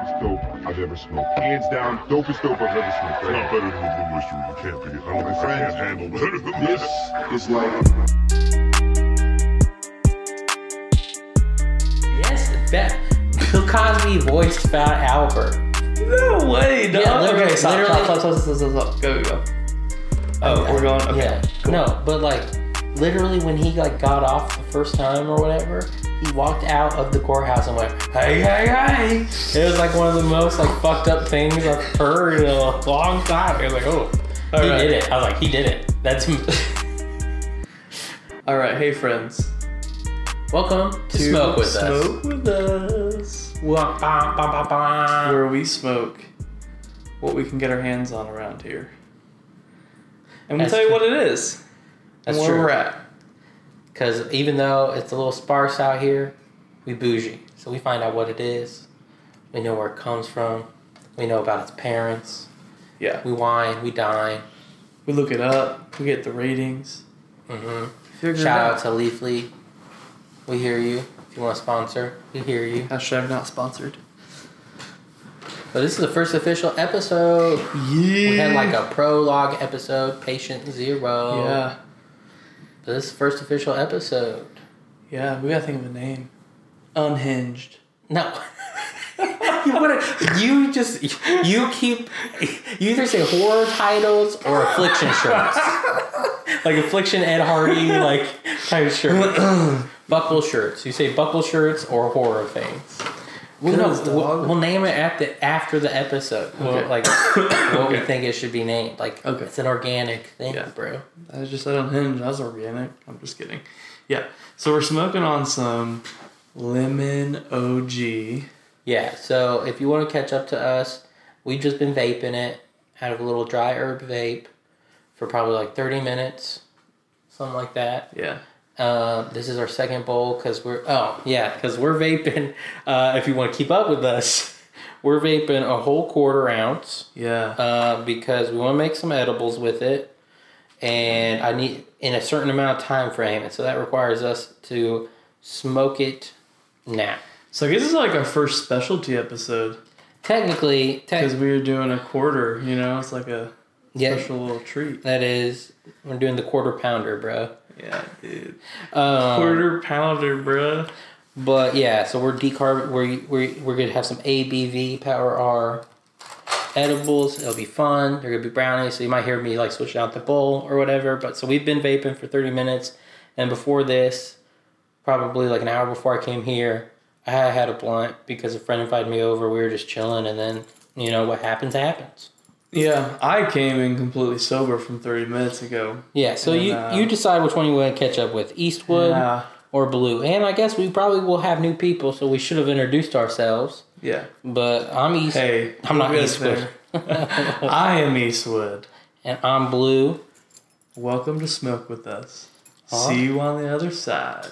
dopest dope I've ever smoked. Hands down, dopest dope I've ever smoked. It's not better than the Blue Oyster. You can't be. I don't think I can handle better than this. This is like. Yes, that Bill Cosby voiced Fat Albert. No way, dog. Yeah, literally- okay, stop, literally- stop, stop, stop, stop, stop, Go, go, go. Oh, we're going. Okay. Yeah. cool. No, but like literally when he like got off the first time or whatever, he walked out of the courthouse and went, "Hey, hey, hey!" It was like one of the most like fucked up things I've heard in a long time. It was like, oh, All he right. did it. I was like, he did it. That's All right, hey friends. welcome to, smoke with us. Smoke with us. Wah, bah, bah, bah, bah. Where we smoke what we can get our hands on around here. And we'll That's tell you true. what it is. That's and where true. we're at. Because even though it's a little sparse out here, we bougie. So we find out what it is. We know where it comes from. We know about its parents. Yeah. We wine. We dine. We look it up. We get the ratings. hmm Figure it Shout out to Leafly. We hear you. If you want to sponsor, we hear you. Hashtag not sponsored. But this is the first official episode. Yeah. We had like a prologue episode, Patient Zero. Yeah. But this first official episode. Yeah, we gotta think of a name. Unhinged. No. you wanna, you just you keep you either say horror titles or affliction shirts. like affliction Ed Hardy like type shirts. buckle shirts. You say buckle shirts or horror things. We'll, Cause, we'll, we'll name it at the after the episode. We'll, like what we think it should be named. Like Okay. it's an organic thing, Yeah. bro. I just said unhinged. That was organic. I'm just kidding. Yeah. So we're smoking on some lemon OG. Yeah, so if you want to catch up to us, we've just been vaping it out of a little dry herb vape for probably like 30 minutes, something like that. Yeah. Uh, this is our second bowl because we're, oh, yeah, because we're vaping. Uh, if you want to keep up with us, we're vaping a whole quarter ounce Yeah. uh, because we want to make some edibles with it. And I need in a certain amount of time frame, and so that requires us to smoke it now. So I guess it's like our first specialty episode Technically, tech, because we were doing a quarter. You know, it's like a yeah, special little treat. That is, we're doing the quarter pounder, bro. Yeah, dude. Um, Quarter pounder, bro. But yeah, so we're decarb. We're, we're we're gonna have some ABV Power R edibles. It'll be fun. They're gonna be brownies, so you might hear me like switching out the bowl or whatever. But so we've been vaping for thirty minutes, and before this, probably like an hour before I came here, I had a blunt because a friend invited me over. We were just chilling, and then you know what happens happens. Yeah, I came in completely sober from 30 minutes ago. Yeah, so And, you uh, you decide which one you want to catch up with, Eastwood. Yeah. or blue. And I guess we probably will have new people, so we should have introduced ourselves. Yeah. But I'm East, Hey, I'm not Eastwood. I am Eastwood. and I'm blue. Welcome to Smoke with Us. Aw. See you on the other side.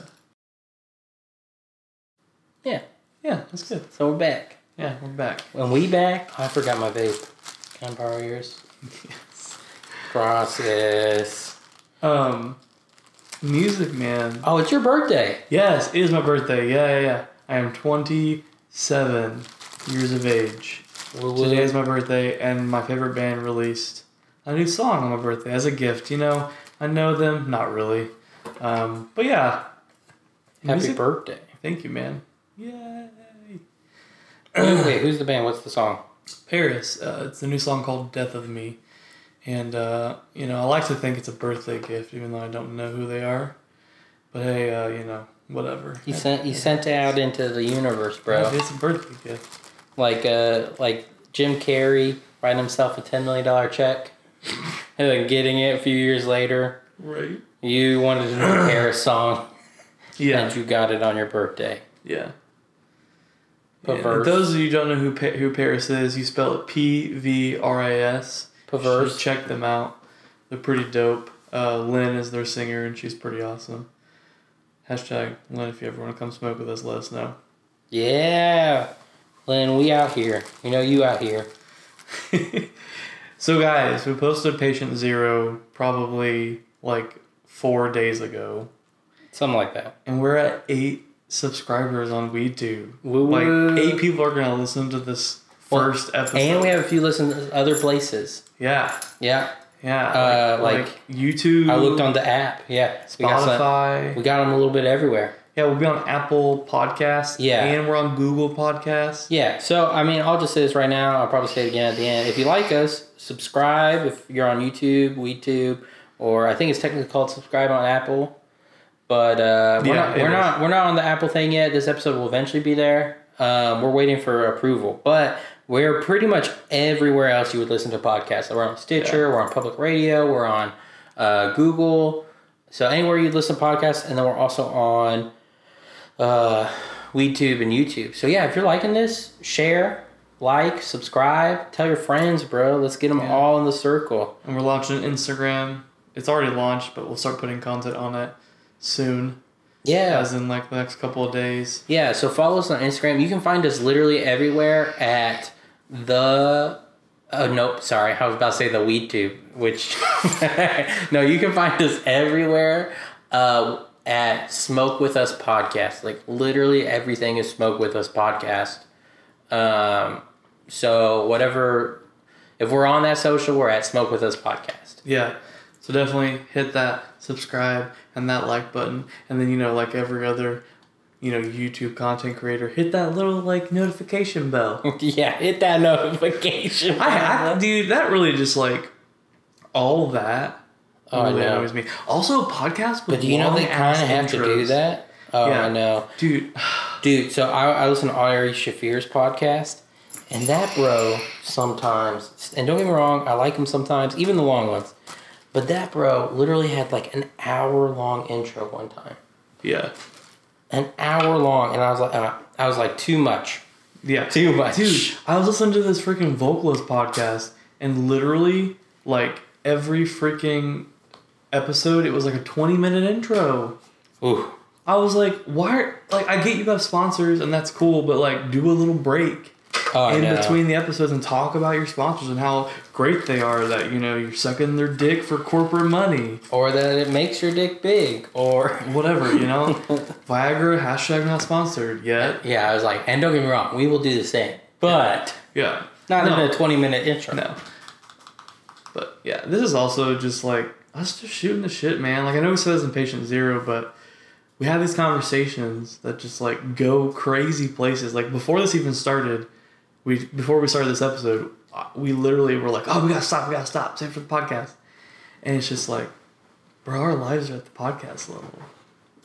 Yeah, Yeah, that's good. so we're back. Yeah, we're back. When we back, I forgot my vape. Can I borrow yours? Process. Um, music, man. Oh, it's your birthday. Yes, it is my birthday. Yeah, yeah, yeah. I am 27 years of age. Woo woo. Today is my birthday, and my favorite band released a new song on my birthday as a gift. You know, I know them, not really. Um, but yeah. Happy Music- birthday. Thank you, man. Yay. wait, who's the band? What's the song? PVRIS. Uh, it's a new song called "Death of Me," and uh, you know I like to think it's a birthday gift, even though I don't know who they are. But hey, uh, you know, whatever. You sent you sent it out into the universe, bro. It's a birthday gift. Like uh, like Jim Carrey writing himself a ten million dollar check, and then getting it a few years later. Right. You wanted a new PVRIS song, Yeah. and you got it on your birthday. Yeah. Perverse. Yeah, those of you who don't know who pa- who PVRIS is, you spell it P V R I S. Perverse. Check them out. They're pretty dope. Uh, Lynn is their singer, and she's pretty awesome. Hashtag Lynn, if you ever want to come smoke with us, let us know. Yeah, Lynn, we out here. You know you out here. so, guys, we posted Patient Zero probably like four days ago, Something like that. and we're at eight subscribers on WeedTube. Woo Like eight people are gonna listen to this Well, first episode. And we have a few listens other places. yeah, Yeah. yeah. Uh, like, like, YouTube. I looked on the app. Yeah. We got, some, Spotify. we got them a little bit everywhere. yeah, we'll be on Apple Podcasts. Yeah. and we're on Google Podcasts. Yeah. So, I mean, I'll just say this right now. I'll probably say it again at the end. If you like us, subscribe. If you're on YouTube, WeedTube, or I think it's technically called subscribe on Apple. But uh, we're, Yeah, not, we're is. not we're not on the Apple thing yet. This episode will eventually be there. Um, we're waiting for approval, but we're pretty much everywhere else you would listen to podcasts. We're on Stitcher, we're on public radio, we're on uh, Google. So anywhere you listen to podcasts, and then we're also on uh, WeedTube and YouTube. So yeah, if you're liking this, share, like, subscribe, tell your friends, bro. Let's get them Yeah. all in the circle. And we're launching Instagram. It's already launched, but we'll start putting content on it soon, Yeah. as in like the next couple of days. Yeah, so follow us on Instagram. You can find us literally everywhere at the. Oh nope, sorry. I was about to say the Weed Tube, which no, you can find us everywhere uh, at Smoke with Us podcast. Like literally everything is Smoke with Us podcast. Um, so whatever, if we're on that social, we're at Smoke with Us podcast. Yeah. So definitely hit that subscribe and that like button. And then, you know, like every other, you know, YouTube content creator, hit that little like notification bell. yeah, hit that notification. I, I dude, that really just like all that Oh, I really know. annoys me. Also podcasts with But do you know they kind of have to do that? Oh, Yeah. I know. Dude, Dude, so I, I listen to Ari Shaffir's podcast, and that bro sometimes, and don't get me wrong, I like him sometimes, even the long ones, but that bro literally had like an hour long intro one time, yeah. an hour long, and I was like, uh, I was like, too much, Yeah. too much, Dude, I was listening to this freaking vocalist podcast, and literally, like every freaking episode, it was like a twenty minute intro. Ooh, I was like, why? Are, Like, I get you have sponsors, and that's cool, but like, do a little break oh, in between the episodes and talk about your sponsors and how great they are. That you know you're sucking their dick for corporate money, or that it makes your dick big, or whatever. You know, Viagra hashtag not sponsored yet. yeah, I was like, and don't get me wrong, we will do the same, but Yeah, not No. in a twenty minute intro. No. But yeah, this is also just like us just shooting the shit, man. Like I know we said this in Patient Zero, but we have these conversations that just like go crazy places. Like before this even started, we before we started this episode, Uh, we literally were like, "Oh, we gotta stop, we gotta stop, save for the podcast," and it's just like, bro, our lives are at the podcast level.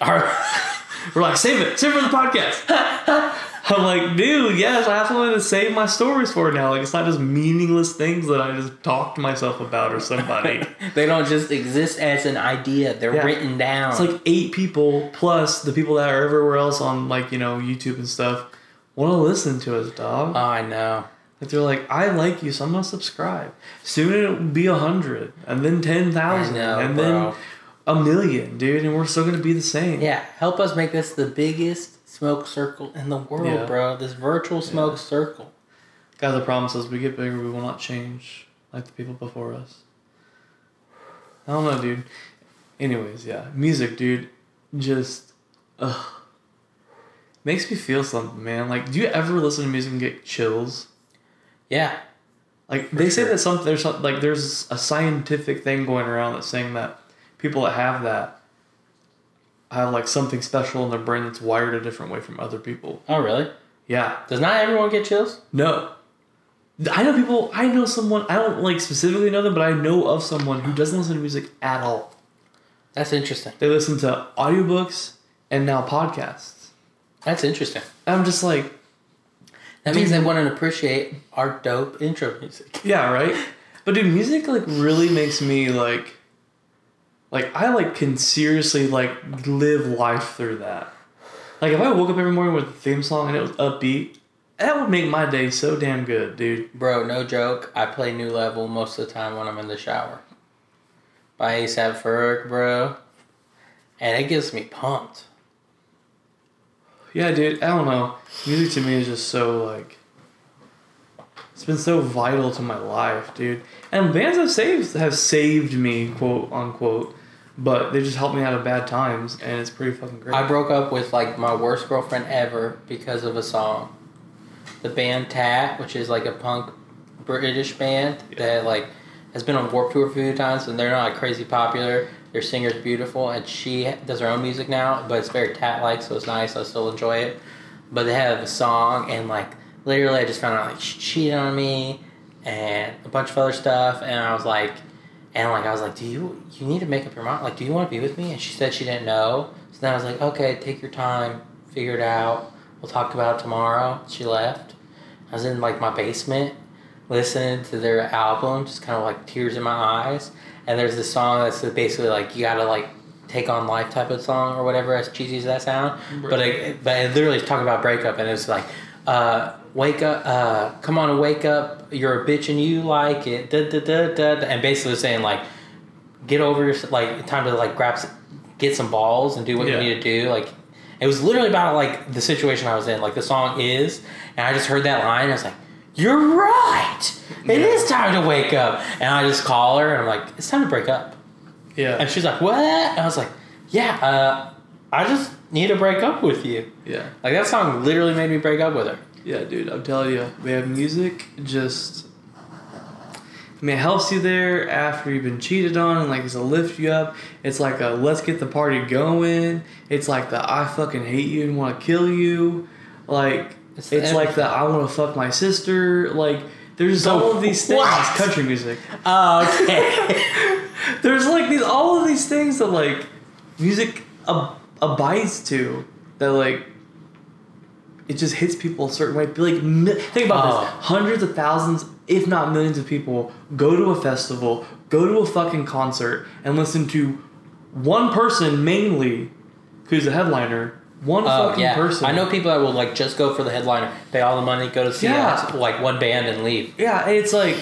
Our- We're like, save it, save it for the podcast. I'm like, dude, yes, I have something to save my stories for now. Like, it's not just meaningless things that I just talk to myself about or somebody. they don't just exist as an idea; they're Yeah. written down. it's like eight people plus the people that are everywhere else on like you know YouTube and stuff want to listen to us, dog. Oh, I know. Like they're like, I like you, so I'm gonna subscribe. Soon it'll be a hundred, and then ten thousand, and bro. then a million, dude, and we're still gonna be the same. Yeah, help us make this the biggest smoke circle in the world, Yeah. bro. This virtual smoke circle. Guys, I promise as we get bigger, we will not change like the people before us. I don't know, dude. Anyways, yeah, music, dude, just ugh, makes me feel something, man. Like, do you ever listen to music and get chills? Yeah, Like they say that some there's some, like there's a scientific thing going around that's saying that people that have that have like something special in their brain that's wired a different way from other people. Oh, really? Yeah, Does not everyone get chills? No. I know people, I know someone, I don't like specifically know them, but I know of someone who doesn't listen to music at all. That's interesting. They listen to audiobooks and now podcasts. That's interesting. I'm just like, That means they want to appreciate our dope intro music. yeah, right? But dude, music like really makes me like, like I like can seriously like live life through that. Like if I woke up every morning with a theme song and it was upbeat, that would make my day so damn good, dude. Bro, no joke. I play New Level most of the time when I'm in the shower. By ASAP Ferg, bro. And it gets me pumped. Yeah, dude, I don't know. Music to me is just so like it's been so vital to my life, dude. And bands have saved have saved me, quote unquote. but they just helped me out of bad times, and it's pretty fucking great. I broke up with like my worst girlfriend ever because of a song. The band Tat, which is like a punk British band Yeah. that like has been on Warped Tour a few times, and they're not like crazy popular. Their singer's beautiful, and she does her own music now, but it's very Tat like, so it's nice. I still enjoy it. But they have a song, and like literally, I just found out like she cheated on me, and a bunch of other stuff, and I was like, and like I was like, do you you need to make up your mind? Like, do you want to be with me? And she said she didn't know. So then I was like, okay, take your time, figure it out. We'll talk about it tomorrow. She left. I was in like my basement, listening to their album, just kind of like tears in my eyes. And there's this song that's basically like you gotta like take on life type of song or whatever, as cheesy as that sound. But it, but it literally talk about breakup, and it's like, uh, wake up, uh, come on and wake up. You're a bitch and you like it. Da, da, da, da, da. And basically saying like, get over your like time to like grab, get some balls and do what Yeah. you need to do. Like, it was literally about like the situation I was in. Like the song is, and I just heard that line. And I was like, you're right. It Yeah. is time to wake up. And I just call her and I'm like, it's time to break up. yeah, And she's like, what? And I was like, yeah, uh, I just need to break up with you. yeah, Like that song literally made me break up with her. yeah, dude. I'm telling you, man, music just. I mean, it helps you there after you've been cheated on, and like it's a lift you up. It's like a let's get the party going. It's like the I fucking hate you and want to kill you. Like It's it's, like the I want to fuck my sister. Like there's The all of these things. what? Country music. Oh, okay. There's like these all of these things that like music ab- abides to that like it just hits people a certain way. Like think about Oh. this: hundreds of thousands, if not millions, of people go to a festival, go to a fucking concert, and listen to one person mainly, who's the headliner. One Oh, fucking yeah. person. I know people that will like just go for the headliner, pay all the money, go to see Yeah. like one band and leave. Yeah, it's like,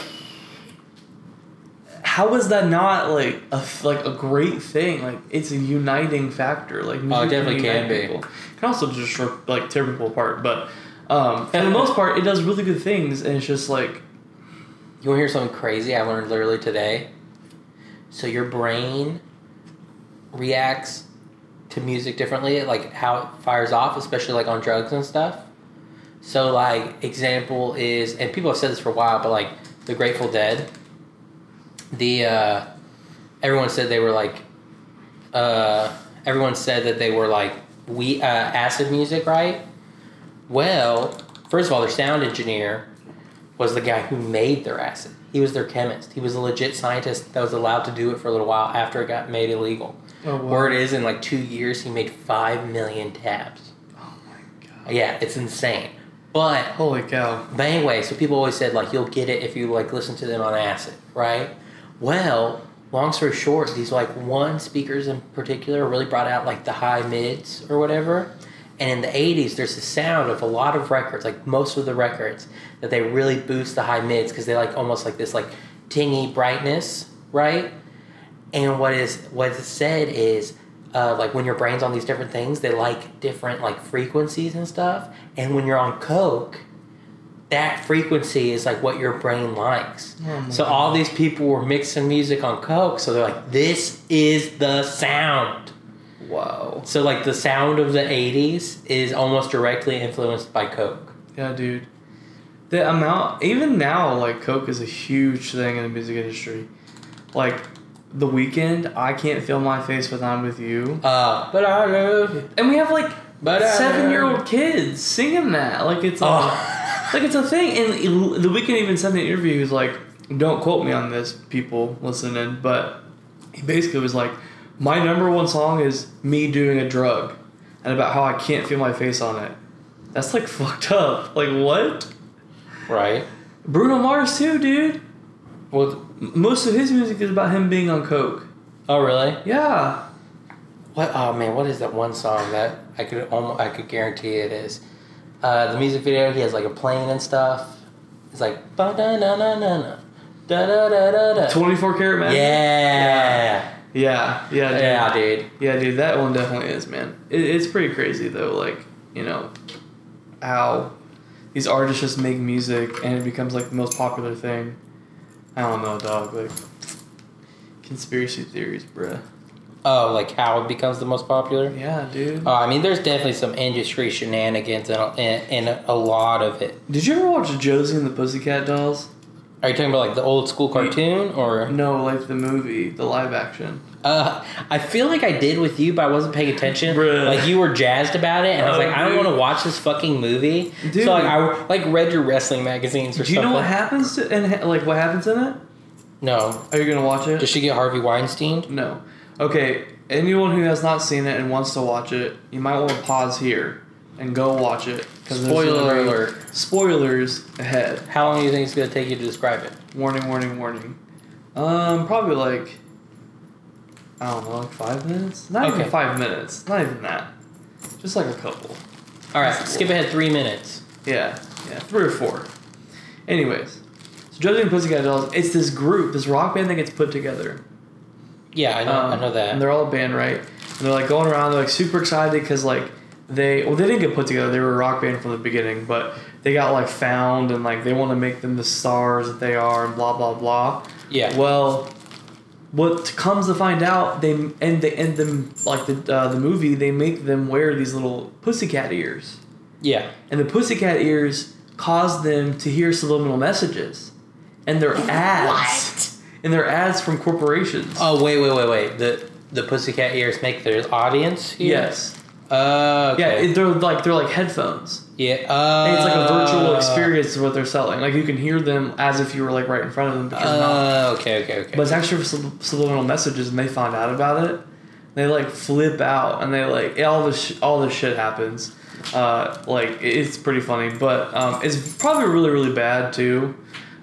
how is that not like a like a great thing? Like it's a uniting factor. Like music Oh, it definitely can be. People. It can also just like tear people apart, but um, for the most part, it does really good things, and it's just like You want to hear something crazy I learned literally today? So your brain reacts to music differently, like how it fires off, especially like on drugs and stuff. So like example is, and people have said this for a while, but like the Grateful Dead, the uh, everyone said they were like, uh, everyone said that they were like we uh, acid music, right? Well, first of all, their sound engineer was the guy who made their acid. He was their chemist. He was a legit scientist that was allowed to do it for a little while after it got made illegal. Oh, wow. Word is, in like two years, he made five million tabs. oh my god, Yeah, it's insane. But holy cow! but anyway, so people always said like you'll get it if you like listen to them on acid, right? Well, long story short, these like one speakers in particular really brought out like the high mids or whatever. And in the 80s, there's a sound of a lot of records, like most of the records, that they really boost the high mids because they like almost like this like tingy brightness, right? And what is what is said is uh, like when your brain's on these different things, they like different like frequencies and stuff. And when you're on coke, that frequency is like what your brain likes. Oh so all these people were mixing music on coke, so they're like, "This is the sound." Wow. So like the sound of the '80s is almost directly influenced by coke. Yeah, dude. The amount, even now, like Coke is a huge thing in the music industry. Like, the Weeknd, I can't feel my face when I'm with you. Uh, but I love you. And we have like But seven year old kids singing that. Like it's a, Oh. like it's a thing. And the Weeknd even sent an interview. He was like, "Don't quote me on this, people listening," but he basically was like, "My number one song is me doing a drug, and about how I can't feel my face on it." That's like fucked up. Like what? Right. Bruno Mars too, dude. Well, Most of his music is about him being on coke. oh really? Yeah. What? Oh man, what is that one song that I could almost I could guarantee it is? Uh, the music video, he has like a plane and stuff. It's like ba da na na na na da da da da da. Twenty four karat man. Yeah. Yeah. Yeah. Dude. Yeah, dude. Yeah, dude, that one definitely is, man. It, it's pretty crazy though, like you know, how these artists just make music and it becomes like the most popular thing. I don't know, dog. Like conspiracy theories, bruh. Oh, like how it becomes the most popular? Yeah, dude. Uh, I mean, there's definitely some industry shenanigans in a, in, in a lot of it. Did you ever watch Josie and the Pussycat Dolls? Are you talking about like the old school cartoon or? No, like the movie, the live action. Uh, I feel like I did with you, but I wasn't paying attention. Bruh. Like you were jazzed about it, and I was Oh, like, I don't want to watch this fucking movie. Dude. So like I like read your wrestling magazines or Do you know what happens to and like what happens in it? No, Are you gonna watch it? does she get Harvey Weinstein? No. Okay, anyone who has not seen it and wants to watch it, you might want to pause here and go watch it. Spoiler alert. Spoilers ahead. How long do you think it's gonna take you to describe it? Warning, warning, warning. Um, probably like, I don't know, like five minutes? Not Okay. even five minutes. Not even that. Just like a couple. All right, skip ahead three minutes. Yeah, yeah, three or four. Anyways, so and Pussycat Dolls, it's this group, this rock band that gets put together. Yeah, I know. I Um, know that. And they're all a band, right? And they're like going around, they're like super excited because like they well they didn't get put together. They were a rock band from the beginning, but they got like found and like they want to make them the stars that they are and blah blah blah. Yeah. Well, what comes to find out, they and they end them like the uh, the movie. They make them wear these little pussycat ears, yeah. and the pussycat ears cause them to hear subliminal messages, and their ads, What? and their ads from corporations. Oh wait, wait, wait, wait. The the Pussycat ears make their audience. Hear? yes. Uh, Yeah, okay. it, they're like they're like headphones. yeah. Uh, And it's like a virtual experience is what they're selling. Like you can hear them as if you were like right in front of them, but you're not. Uh, okay, okay, okay. But it's actually sub- subliminal messages, and they find out about it. They like flip out, and they like all this sh- all this shit happens. Uh, like it's pretty funny, but um, it's probably really really bad too.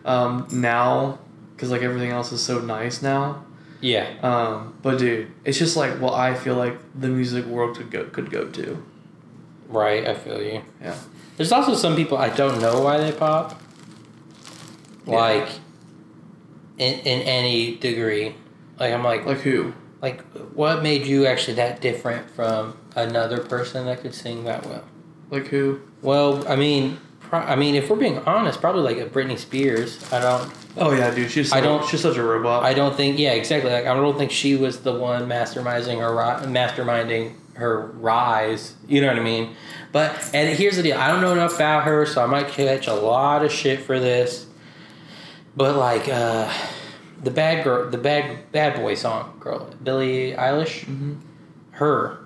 Um, now, because like everything else is so nice now. Yeah. Um, but dude, it's just like what I feel like the music world could go could go to. Right. I feel you. Yeah. There's also some people I don't know why they pop. Yeah. Like, in in any degree, like I'm like Like who? like what made you actually that different from another person that could sing that well? Like who? Well, I mean, pro- I mean, if we're being honest, probably like a Britney Spears. I don't. Oh yeah, dude, she's so, I don't- she's such a robot. I don't think. Yeah, exactly. Like I don't think she was the one masterminding her masterminding her rise. You know what I mean? But and here's the deal. I don't know enough about her, so I might catch a lot of shit for this. But like uh, the bad girl, the bad bad boy song, girl, Billie Eilish, Mhm. her.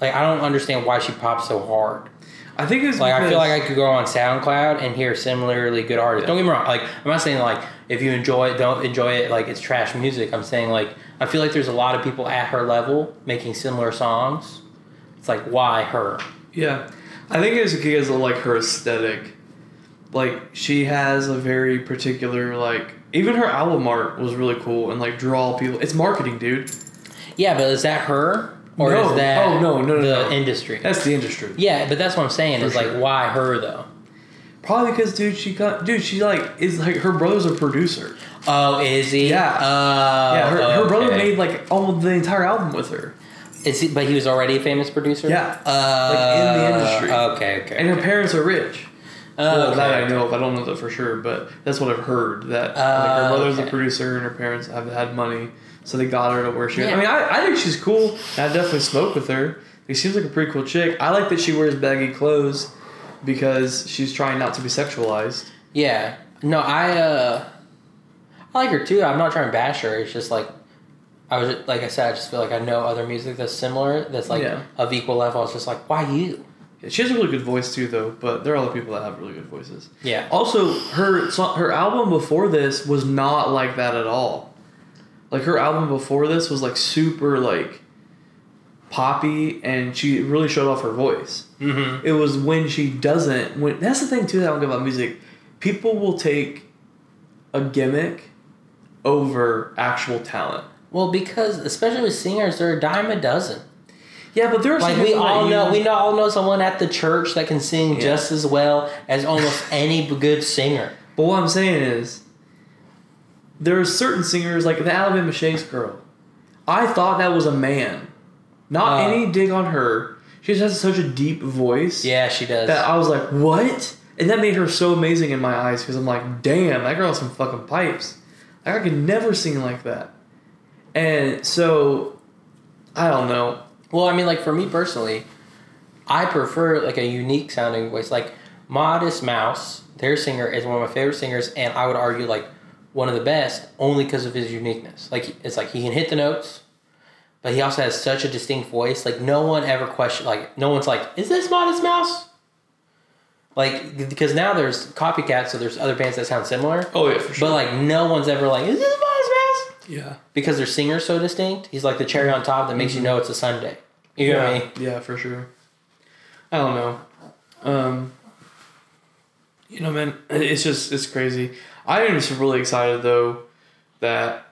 Like I don't understand why she pops so hard. I think it's Like I feel like I could go on SoundCloud and hear similarly good artists. Don't get me wrong. Like I'm not saying like if you enjoy it, don't enjoy it. Like it's trash music. I'm saying like I feel like there's a lot of people at her level making similar songs. It's like why her? Yeah, I think it's because of like her aesthetic. Like she has a very particular like even her album art was really cool and like draw people. It's marketing, dude. Yeah, but is that her or No. is that Oh, no, no, no, the no. industry? That's the industry. yeah, but that's what I'm saying. For is sure. like why her though? Probably because dude, she got dude. She like is like her brother's a producer. Oh, is he? Yeah. Oh, yeah, her, her brother made like almost the entire album with her, Is he? But he was already a famous producer. Yeah. Uh, Like, in the industry. Okay, okay. and her parents are rich. well, okay. that I know of. I don't know that for sure, but that's what I've heard. That like, Uh, her mother's okay. a producer and her parents have had money, so they got her to where she. Yeah. I mean, I, I think she's cool. I definitely smoke with her. She seems like a pretty cool chick. I like that she wears baggy clothes because she's trying not to be sexualized. Yeah. No, I uh I like her too. I'm not trying to bash her. It's just like I was like I said, I just feel like I know other music that's similar, that's like Yeah. of equal level. It's just like, why you? Yeah, she has a really good voice too, though. But there are other people that have really good voices. Yeah. Also, her her album before this was not like that at all. Like her album before this was like super like poppy, and she really showed off her voice. Mm-hmm. It was when she doesn't. When that's the thing too that I don't get about music. People will take a gimmick over actual talent. Well, because especially with singers, they're a dime a dozen. Yeah, but there are Like we people that all you- know, we know, all know someone at the church that can sing Yeah. just as well as almost any good singer. But what I'm saying is, there are certain singers like the Alabama Shakes girl. I thought that was a man. Not Uh. any dig on her. She just has such a deep voice Yeah, she does. that I was like, what? And that made her so amazing in my eyes because I'm like, damn, that girl has some fucking pipes. Like, I could never sing like that. And so I don't know. Well, I mean, like for me personally, I prefer like a unique sounding voice. Like Modest Mouse, their singer is one of my favorite singers, and I would argue like one of the best only because of his uniqueness. Like it's like he can hit the notes, but he also has such a distinct voice. Like no one ever question. Like no one's like, is this Modest Mouse? Like because now there's copycats, so there's other bands that sound similar. Oh yeah, for sure. But like no one's ever like, is this Modest Mouse? yeah. Because their singer's so distinct. He's like the cherry on top that makes you know it's a Sunday. You know yeah, what I mean? yeah, for sure. I don't know. Um, you know, man, it's just it's crazy. I am just really excited though that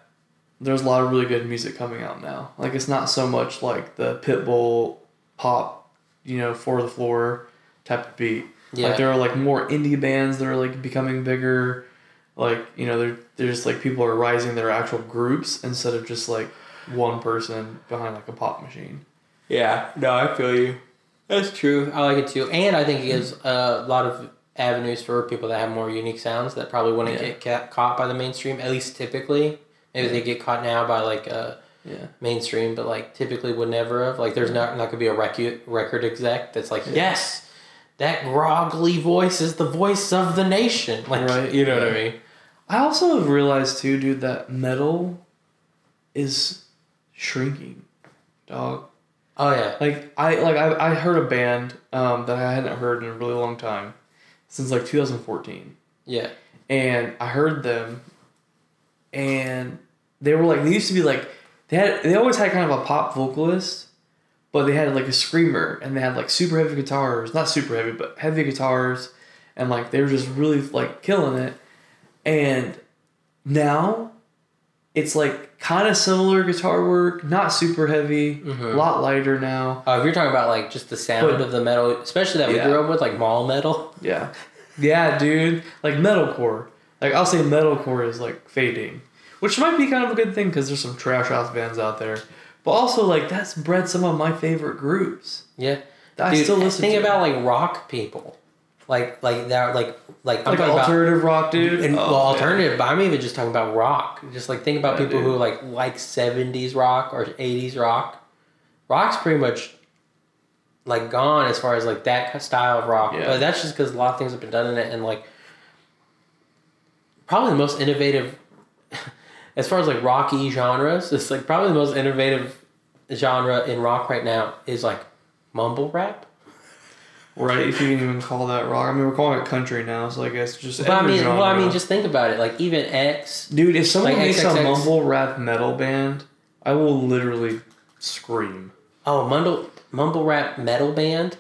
there's a lot of really good music coming out now. Like it's not so much like the Pitbull pop, you know, for the floor type of beat. Yeah. Like there are like more indie bands that are like becoming bigger. Like you know, there there's like people are rising their actual groups instead of just like one person behind like a pop machine. Yeah, no, I feel you. That's true. I like it too, and I think it gives a lot of avenues for people that have more unique sounds that probably wouldn't Yeah. get ca- caught by the mainstream. At least typically, maybe they get caught now by like uh, Yeah. mainstream, but like typically would never have. Like, there's not not gonna be a record record exec that's like, yes, that groggly voice is the voice of the nation. Like, Right, you know what I mean? I also have realized too, dude, that metal is shrinking, dog. Oh yeah, Like I like I, I heard a band um, that I hadn't heard in a really long time, since like 2014, yeah, and I heard them, and they were like they used to be like they had they always had kind of a pop vocalist, but they had like a screamer and they had like super heavy guitars, not super heavy, but heavy guitars, and like they were just really like killing it, and now it's like kind of similar guitar work, not super heavy, Mhm. a lot lighter now. Uh, if you're talking about like just the sound But- of the metal, especially that Yeah. we grew up with, like mall metal. Yeah. Yeah, dude. Like metalcore. Like I'll say metalcore is like fading, which might be kind of a good thing because there's some trash house bands out there. But also like that's bred some of my favorite groups. Yeah, I Dude, still listen Think to about like rock people, like like that, like like I'm like talking about. alternative rock, dude. And, Oh, well, man. alternative, but I'm even just talking about rock. Just like think about Yeah, people who like like '70s rock or '80s rock. Rock's pretty much like gone as far as like that style of rock. Yeah. But that's just because a lot of things have been done in it, and like probably the most innovative, as far as like rocky genres, it's like probably the most innovative genre in rock right now is like mumble rap. Right, if you can even call that rock. I mean, we're calling it country now, so I guess just. But I mean, well, I mean, just think about it. Like even X, dude, if someone like makes XXX a mumble rap metal band, I will literally scream. oh mumble mumble rap metal band,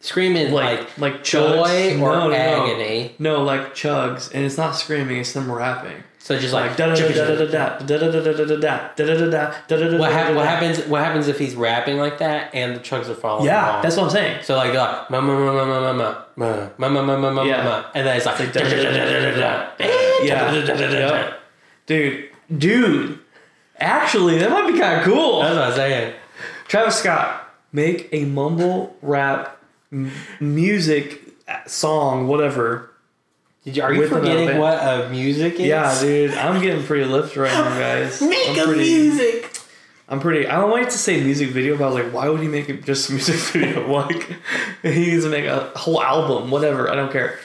screaming like, Like like joy chugs. or no, no, no. agony. No, like chugs, and it's not screaming; it's them rapping. So just Like da da da da da da da da da da da da da da da da da da what, hap- da. what happens? What happens if he's rapping like that and the chugs are following? Yeah, that's what I'm saying. so like ma ma ma ma ma ma ma ma ma ma ma ma ma, and then it's like da- da- da- da- da- Yeah, Yep. dude, dude. Actually, that might be kind of cool. That's what I'm saying. Travis Scott, make a mumble rap music uh, song, whatever. Did you, are you forgetting band. what a music is? Yeah, dude, I'm getting pretty lift right now, guys. Make I'm a pretty, music. I'm pretty. I don't like to say music video, but I was like, why would he make it just a music video? Like, he needs to make a whole album, whatever. I don't care.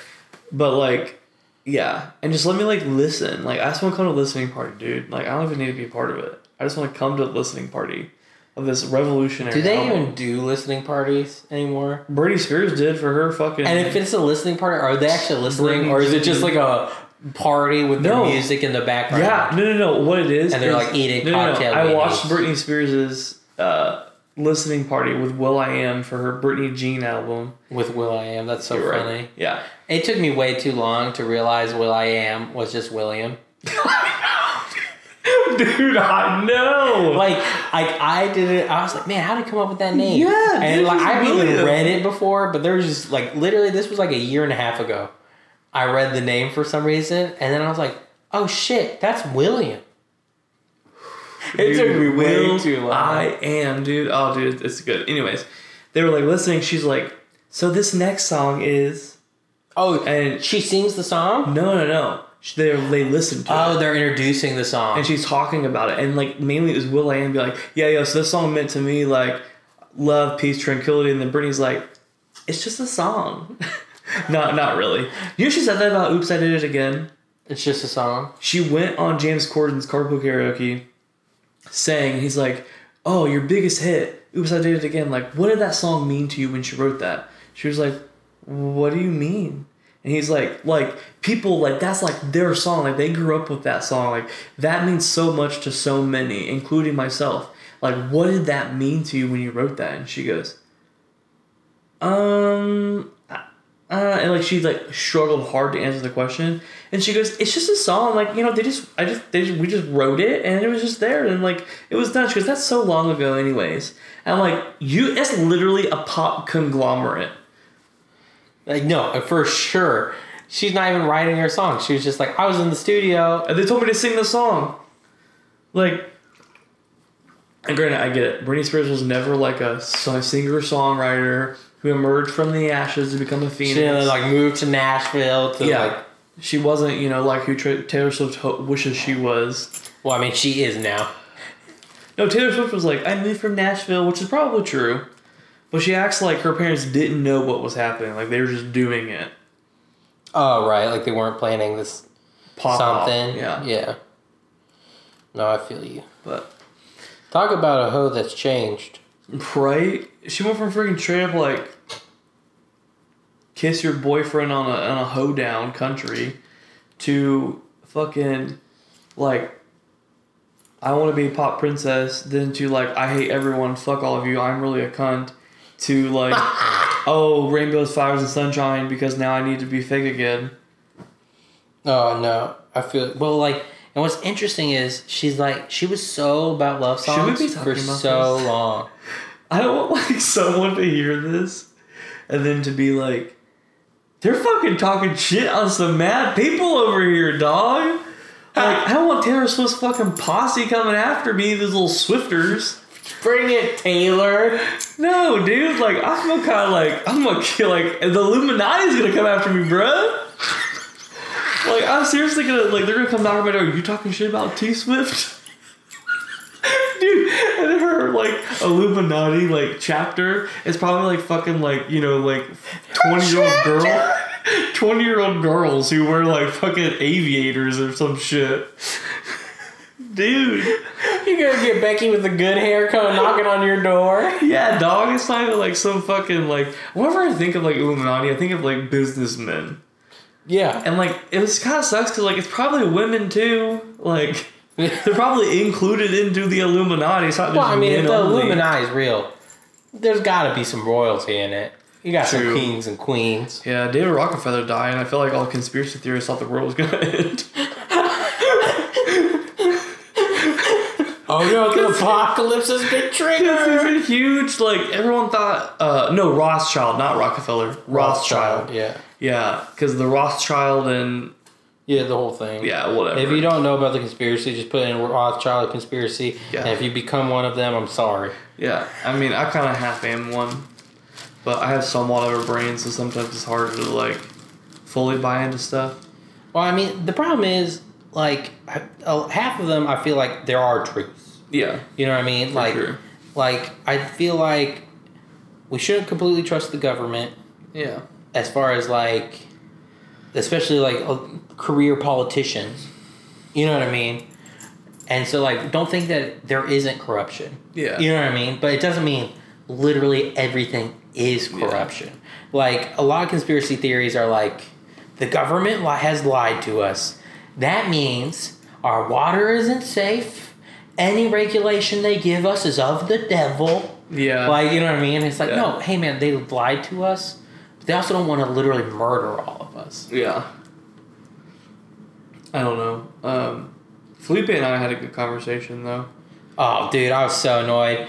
But like, yeah, and just let me like listen. Like, I just want to come to a listening party, dude. Like, I don't even need to be a part of it. I just want to come to a listening party of this revolutionary. Do they album. even do listening parties anymore? Britney Spears did for her fucking. And if it's a listening party, are they actually listening, Britney or is it just like a party with their music in the background? yeah, no, no, no. What it is, And they're, is- like, eating no, no, no. cocktail I watched. Britney Spears's uh, listening party with Will I Am for her Britney Jean album. with Will I Am. That's so You're right. funny. Yeah. It took me way too long to realize Will I Am was just William. Dude, I know. Like, like I did it. I was like, man, how did he come up with that name? Yeah, and like I've even William. read it before, but there was just like literally this was like a year and a half ago. I read the name for some reason, and then I was like, oh shit, that's William. It took me way too long. I am, dude. Oh, dude, it's good. Anyways, they were like listening. She's like, so this next song is. oh, And she sings the song. no, no, no. They they listen to Oh, it. they're introducing the song. and she's talking about it, and like mainly it was Will and be like, yeah, yeah. So this song meant to me like love, peace, tranquility, and then Britney's like, it's just a song. not not really. You know she said that about Oops, I Did It Again. it's just a song. She went on James Corden's carpool karaoke, saying he's like, oh, your biggest hit. Oops, I Did It Again. Like, what did that song mean to you when she wrote that? She was like, what do you mean? And he's like, like people like that's like their song. Like they grew up with that song. Like that means so much to so many, including myself. Like, what did that mean to you when you wrote that? And she goes, um, uh, and like she like struggled hard to answer the question. And she goes, it's just a song. Like you know, they just I just they just, we just wrote it and it was just there and like it was done. She goes, that's so long ago, anyways. And I'm like, you, it's literally a pop conglomerate. Like no, for sure. She's not even writing her song. She was just like, I was in the studio. And they told me to sing the song. Like, and granted, I get it. Britney Spears was never like a singer songwriter who emerged from the ashes to become a She phoenix. didn't like move to Nashville to yeah, like. she wasn't, you know, like who Taylor Swift ho- wishes she was. Well, I mean, she is now. No, Taylor Swift was like, I moved from Nashville, which is probably true. But she acts like her parents didn't know what was happening. Like they were just doing it. Oh right, like they weren't planning this Pop off. something. Yeah. Yeah. No, I feel you. But, Talk about a hoe that's changed. right? She went from freaking straight up like kiss your boyfriend on a, on a hoedown country to fucking like I want to be a pop princess, then to like I hate everyone, fuck all of you, I'm really a cunt, to like oh rainbows, flowers, and sunshine because now I need to be fake again. Oh no, I feel well. Like, and what's interesting is she's like she was so about love songs be for about so this? long. I don't want like someone to hear this and then to be like, they're fucking talking shit on some mad people over here, dog. Like, I don't want Taylor Swift's fucking posse coming after me, these little Swifters. Bring it, Taylor. No, dude, like, I feel kind of like, I'm gonna kill, like, the Illuminati's gonna come after me, bro. Like, I'm seriously gonna, like, they're gonna come knock on my door. You talking shit about T Swift? Dude, and her, like, Illuminati, like, chapter is probably, like, fucking, like, you know, like, 20 year old girl. 20 year old girls who wear, like, fucking aviators or some shit. Dude. You're gonna get Becky with the good hair coming knocking on your door. Yeah, dog. It's not even like some fucking like. Whenever I think of like Illuminati, I think of like businessmen, Yeah. and like it was kind of sucks because like it's probably women too. Like they're probably included into the Illuminati. It's not just Well, I mean, if the only. Illuminati is real, there's got to be some royalty in it. You got True. some kings and queens. Yeah, David Rockefeller died, and I feel like all conspiracy theorists thought the world was gonna end. Oh no, the apocalypse has been triggered. a huge like everyone thought. uh No, Rothschild, not Rockefeller. Rothschild. Yeah. Yeah, because the Rothschild and Yeah, the whole thing. yeah, whatever. If you don't know about the conspiracy, just put in Rothschild conspiracy. Yeah. And if you become one of them, I'm sorry. Yeah, I mean, I kind of half am one, but I have somewhat of a brain, so sometimes it's hard to like fully buy into stuff. Well, I mean, the problem is, like, uh, half of them, I feel like there are truths. Yeah, You know what I mean? like, sure. like I feel like we shouldn't completely trust the government yeah, as far as like, especially like uh, career politicians. You know what I mean? And so, like, don't think that there isn't corruption. yeah, You know what I mean? But it doesn't mean literally everything is corruption. Like a lot of conspiracy theories are like the government has lied to us. That means our water isn't safe. Any regulation they give us is of the devil. yeah. Like you know what I mean? It's like Yeah. no, hey man, they lied to us. But they also don't want to literally murder all of us. yeah. I don't know. Um, Felipe and I had a good conversation though. Oh, dude, I was so annoyed.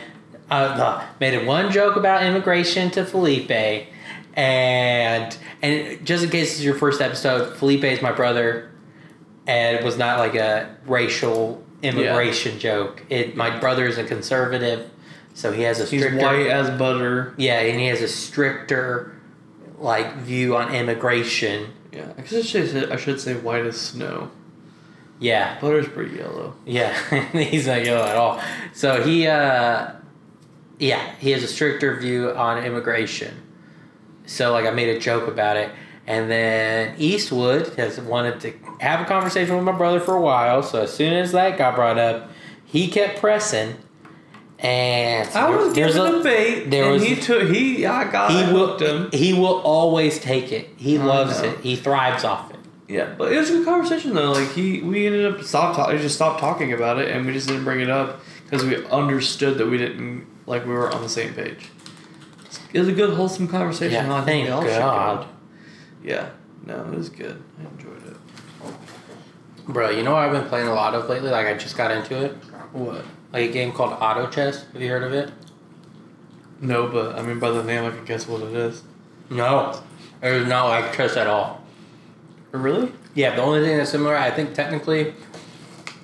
I uh, made one joke about immigration to Felipe, and and just in case it's your first episode, Felipe is my brother, and it was not like a racial immigration joke. It my brother is a conservative, so he has a He's white as butter. yeah, and he has a stricter like view on immigration. Yeah. Yeah, I should say I should say white as snow. Yeah, Butter's pretty yellow. Yeah, he's not yellow at all. So he, uh, yeah, he has a stricter view on immigration. So like I made a joke about it, and then Eastwood has wanted to have a conversation with my brother for a while. So as soon as that got brought up, he kept pressing, and so I was there's giving a- him bait, there and was- he took he. I got he will hooked him. he will always take it. He I loves know. it. He thrives off it. Yeah, but it was a good conversation though. Like he, we ended up stop talking, just stopped talking about it, and we just didn't bring it up because we understood that we didn't like we were on the same page. It was a good, wholesome conversation. Yeah, I thank think we should go. God. Yeah, no, it was good. I enjoyed it. Bro, you know what I've been playing a lot of lately? Like I just got into it. What? Like a game called Auto Chess. Have you heard of it? No, but I mean by the name, I can guess what it is. No, it was not like chess at all. Really? Yeah, the only thing that's similar, I think technically,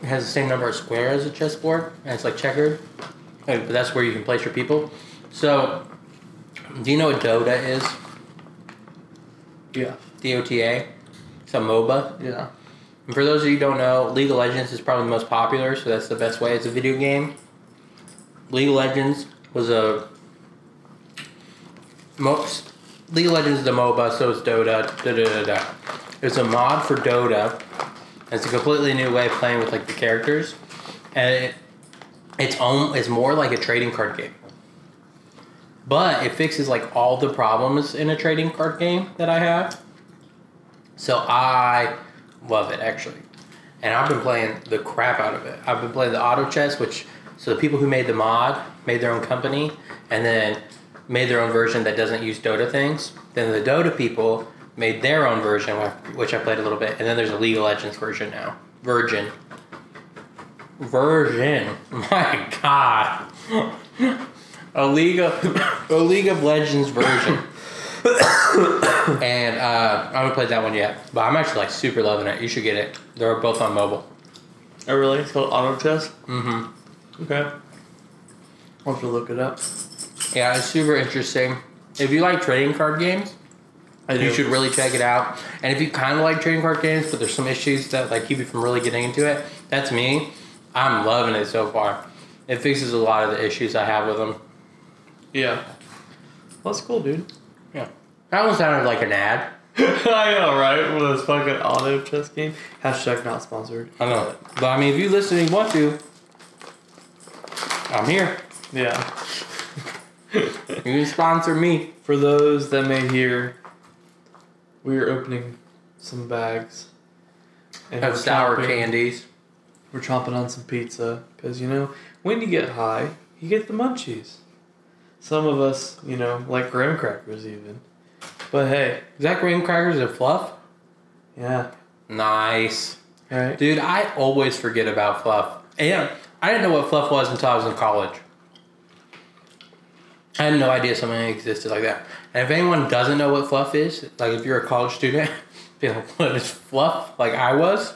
it has the same number of squares as a chessboard, and it's like checkered. But that's where you can place your people. So, do you know what Dota is? Yeah. D O T A. It's a MOBA. Yeah. And for those of you who don't know, League of Legends is probably the most popular, so that's the best way. It's a video game. League of Legends was a most League of Legends is a MOBA, so is Dota. Da, da, da, da. It's a mod for Dota. It's a completely new way of playing with like the characters, and it, it's own. It's more like a trading card game, but it fixes like all the problems in a trading card game that I have. So I love it actually, and I've been playing the crap out of it. I've been playing the auto chess, which so the people who made the mod made their own company, and then made their own version that doesn't use Dota things. Then the Dota people made their own version, which I played a little bit, and then there's a League of Legends version now. Virgin. Version. My God. A League of a League of Legends version. and uh, I haven't played that one yet, but I'm actually like super loving it. You should get it. They're both on mobile. Oh, really? It's called Auto Chess? Mm-hmm. Okay. I'll have to look it up. Yeah, it's super interesting. If you like trading card games, I you should really check it out. And if you kind of like trading card games, but there's some issues that like keep you from really getting into it, that's me. I'm loving it so far. It fixes a lot of the issues I have with them. Yeah. Well, that's cool, dude. Yeah, that one sounded like an ad. I know, right? With this fucking auto chess game. Hashtag not sponsored. I know, but I mean, if you listen and you want to, I'm here. Yeah. You can sponsor me. For those that may hear, we are opening some bags. And Have sour chomping- candies. We're chomping on some pizza. Because, you know, when you get high, you get the munchies. Some of us, you know, like graham crackers even. But hey, Is that graham crackers and fluff? yeah. Nice. Right? Dude, I always forget about fluff. And I didn't know what fluff was until I was in college. I had no idea something existed like that. And if anyone doesn't know what fluff is, like if you're a college student, be like, what is fluff? Like I was,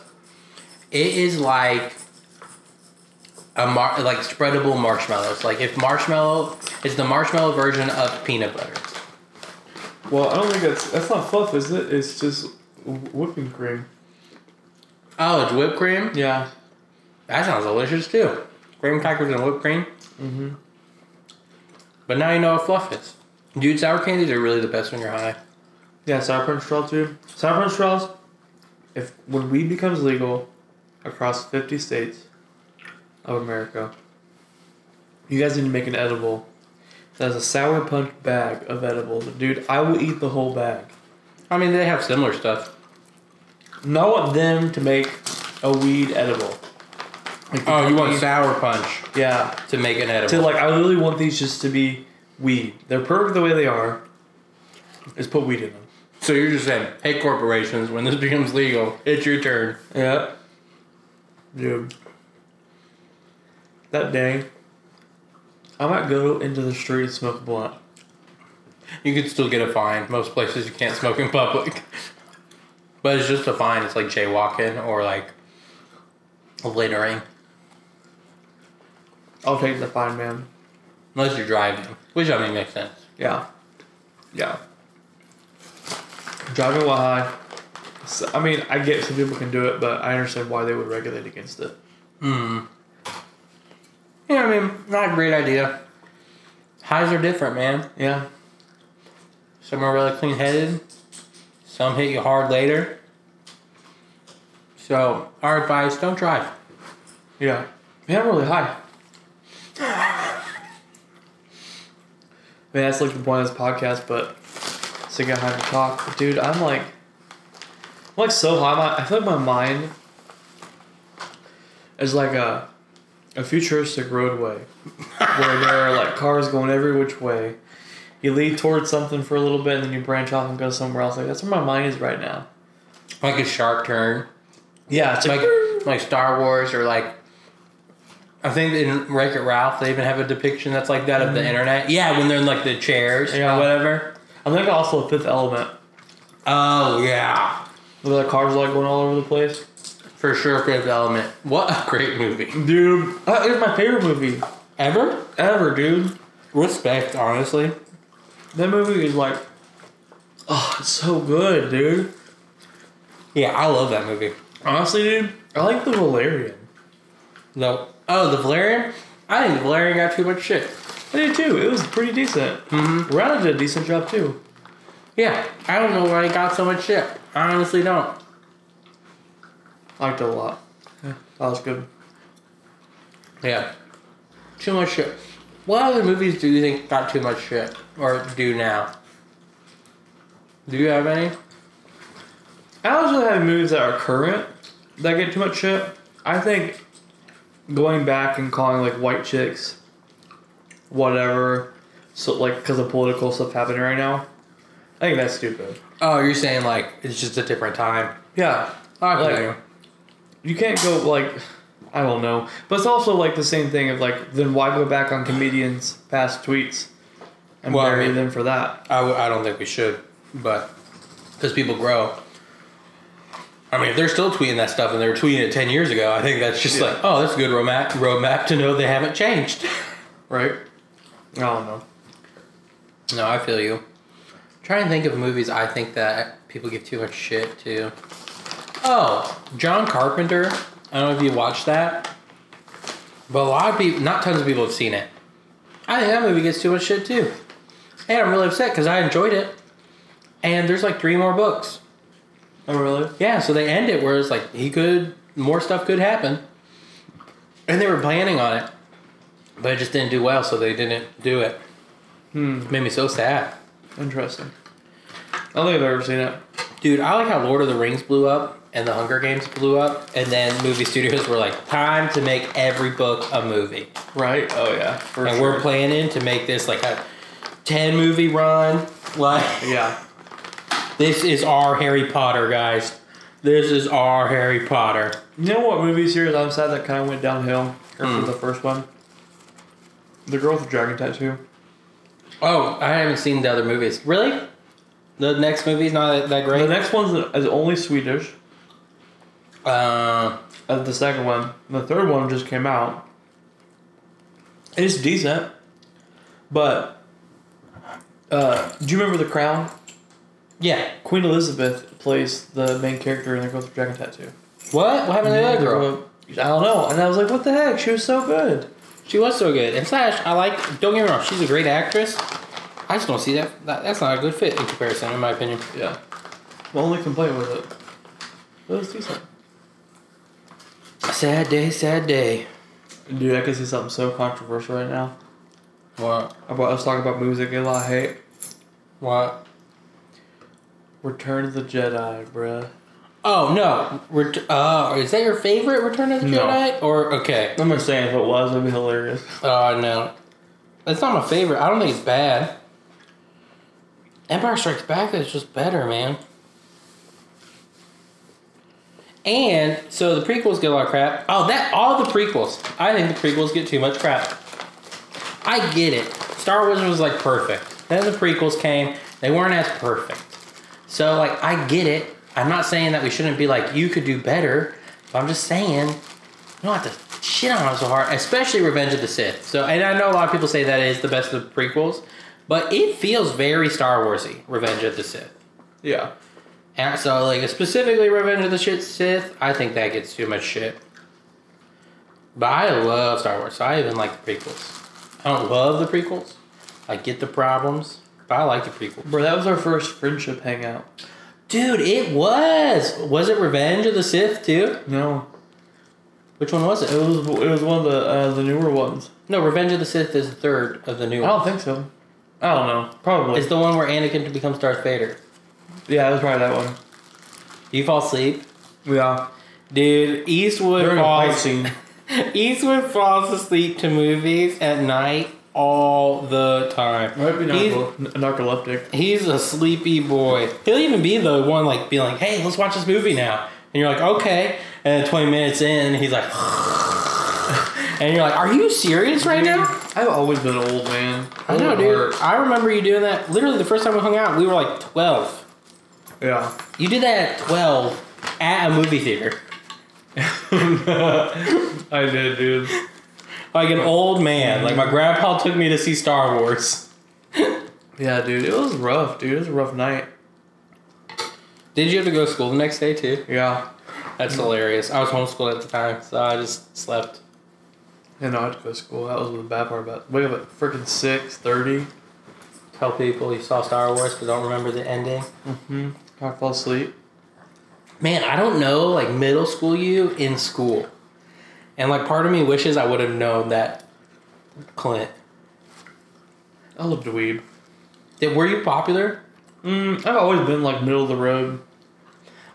it is like a mar- like spreadable marshmallows. Like if marshmallow is the marshmallow version of peanut butter. Well, I don't think that's that's not fluff, is it? It's just whipping cream. Oh, it's whipped cream. Yeah. That sounds delicious too. Graham crackers and whipped cream. Mm-hmm. But now you know what fluff is. Dude, sour candies are really the best when you're high. Yeah, sour punch straw too. Sour punch straws. If when weed becomes legal across fifty states of America, you guys need to make an edible. That's a sour punch bag of edibles, dude. I will eat the whole bag. I mean, they have similar stuff. And I want them to make a weed edible. Like Oh, you want sour punch Yeah. to make an edible. To like, I really want these just to be weed. They're perfect the way they are. Just put weed in them. so you're just saying, hey, corporations, when this becomes legal, it's your turn. Yeah. Dude. That day, I might go into the street and smoke a blunt. You could still get a fine. Most places you can't smoke in public. But it's just a fine. It's like jaywalking or like littering. I'll take the fine, man. Unless you're driving, which I mean makes sense. Yeah. Yeah. Driving while high So, I mean, I get some people can do it, but I understand why they would regulate against it. Mm-hmm. Yeah, I mean, not a great idea. Highs are different, man. Yeah. Some are really clean headed. Some hit you hard later. So our advice: don't drive. Yeah. Yeah, really high. I mean, that's like the point of this podcast, but so I got high to talk. Dude, I'm like, I'm like so high. My, I feel like my mind is like a, a futuristic roadway where there are like cars going every which way. You lead towards something for a little bit, and then you branch off and go somewhere else. Like that's where my mind is right now. Like a sharp turn. Yeah, it's Like like, like Star Wars or like. I think in Wreck It Ralph they even have a depiction that's like that of the mm-hmm. internet. Yeah, when they're in like the chairs Yeah. or whatever. I think also a Fifth Element. Oh yeah, Where the cars are like going all over the place. For sure. Fifth Element. What a great movie. Dude, that is my favorite movie Ever? ever, dude. Respect, honestly. That movie is like, oh, it's so good, dude. Yeah, I love that movie. Honestly, dude, I like the Valerian. No. Oh, the Valerian? I think the Valerian got too much shit. I did too. It was pretty decent. Mm-hmm. Rana did a decent job too. Yeah, I don't know why he got so much shit. I honestly don't. I liked it a lot. Yeah, that was good. Yeah. Too much shit. What other movies do you think got too much shit? Or do now? Do you have any? I don't really have movies that are current that get too much shit. I think going back and calling like white chicks, whatever, so like because of political stuff happening right now, I think that's stupid. Oh, you're saying like it's just a different time. Yeah, I feel Like- you. can't go like I don't know, but it's also like the same thing of like then why go back on comedians' past tweets and Well, I bury mean- them for that? I, w- I don't think we should, but because people grow. I mean, if they're still tweeting that stuff and they were tweeting it 10 years ago, I think that's just Yeah. like, oh, that's a good roadmap, roadmap to know they haven't changed. Right? I don't know. No, I feel you. trying to think of movies I think that people give too much shit to. Oh, John Carter. I don't know if you watched that, but a lot of people, not tons of people, have seen it. I think that movie gets too much shit too, and I'm really upset because I enjoyed it. And there's like three more books. Oh really? Yeah, so they end it where it's like he could more stuff could happen, and they were planning on it, but it just didn't do well, so they didn't do it. Hmm. It made me so sad. Interesting. I don't think I've ever seen it. Dude, I like how Lord of the Rings blew up and the Hunger Games blew up, and then movie studios were like, time to make every book a movie. Right? Oh yeah. And sure. we're planning to make this like a 10 movie run. Like, Yeah. this is our Harry Potter, guys. This is our Harry Potter. You know what movie series I'm sad that kind of went downhill? Or Hmm. the first one? The Girl with the Dragon Tattoo. Oh, I haven't seen the other movies. Really? The next movie's not that, great. The next one's is only Swedish. Uh, the second one. The third one just came out. It's decent. But uh, do you remember The Crown? yeah. Queen Elizabeth plays the main character in The Girl with the Dragon Tattoo. What? What happened to that girl? I don't know. And I was like, what the heck? She was so good. She was so good. And Slash, I like, don't get me wrong, she's a great actress. I just don't see that, that that's not a good fit in comparison, in my opinion. Yeah. My only complaint with it. It was decent. Sad day, sad day. Dude, I can see something so controversial right now. What? About us talking about music and a lot of hate. What? Return of the Jedi, bruh. Oh no! Ret- uh, is that your favorite Return of the No. Jedi? Or okay? I'm just saying if it was, it'd be hilarious. Oh no, that's not my favorite. I don't think it's bad. Empire Strikes Back is just better, man. And so the prequels get a lot of crap. Oh, that all the prequels. I think the prequels get too much crap. I get it. Star Wars was like perfect. Then the prequels came. They weren't as perfect. So like I get it. I'm not saying that we shouldn't be like you could do better. But I'm just saying you don't have to shit on them so hard, especially Revenge of the Sith. So, and I know a lot of people say that is the best of the prequels, but it feels very Star Warsy, Revenge of the Sith. Yeah. And so, like, specifically Revenge of the Shit Sith, I think that gets too much shit. But I love Star Wars, so I even like the prequels. I don't love the prequels. I get the problems, but I like the prequels. Bro, that was our first friendship hangout. Dude, it was. Was it Revenge of the Sith too? No, Which one was it it? was it was one of the uh, the newer ones. No, Revenge of the Sith is the third of the new ones. I don't ones. think so. I don't know. Probably. It's the one where Anakin becomes Darth Vader. yeah, it was probably that one. Do you fall asleep? Yeah. Dude, Eastwood During a fight falls scene. Eastwood falls asleep to movies at night all the time. Might be He's- narco- narcoleptic. He's a sleepy boy. He'll even be the one like being like, "Hey, let's watch this movie now," and you're like, "Okay." And 20 minutes in, he's like, and you're like, "Are you serious right now?" I've always been an old man. I know, dude. I remember you doing that. Literally, the first time we hung out, we were like 12. Yeah. You did that at 12 at a movie theater, I did, dude. like an old man. Like my grandpa took me to see Star Wars. Yeah, dude. It was rough, dude. It was a rough night. Did you have to go to school the next day too? Yeah. That's hilarious. I was homeschooled at the time, so I just slept. Know, I had to go to school. That was the bad part about it. Wake up at freaking six thirty. Tell people you saw Star Wars but don't remember the ending. Mm-hmm. I fall asleep. Man, I don't know, like middle school you in school. And like part of me wishes I would have known that Clint. I love dweeb. Did, were you popular? Mm, I've always been like middle of the road.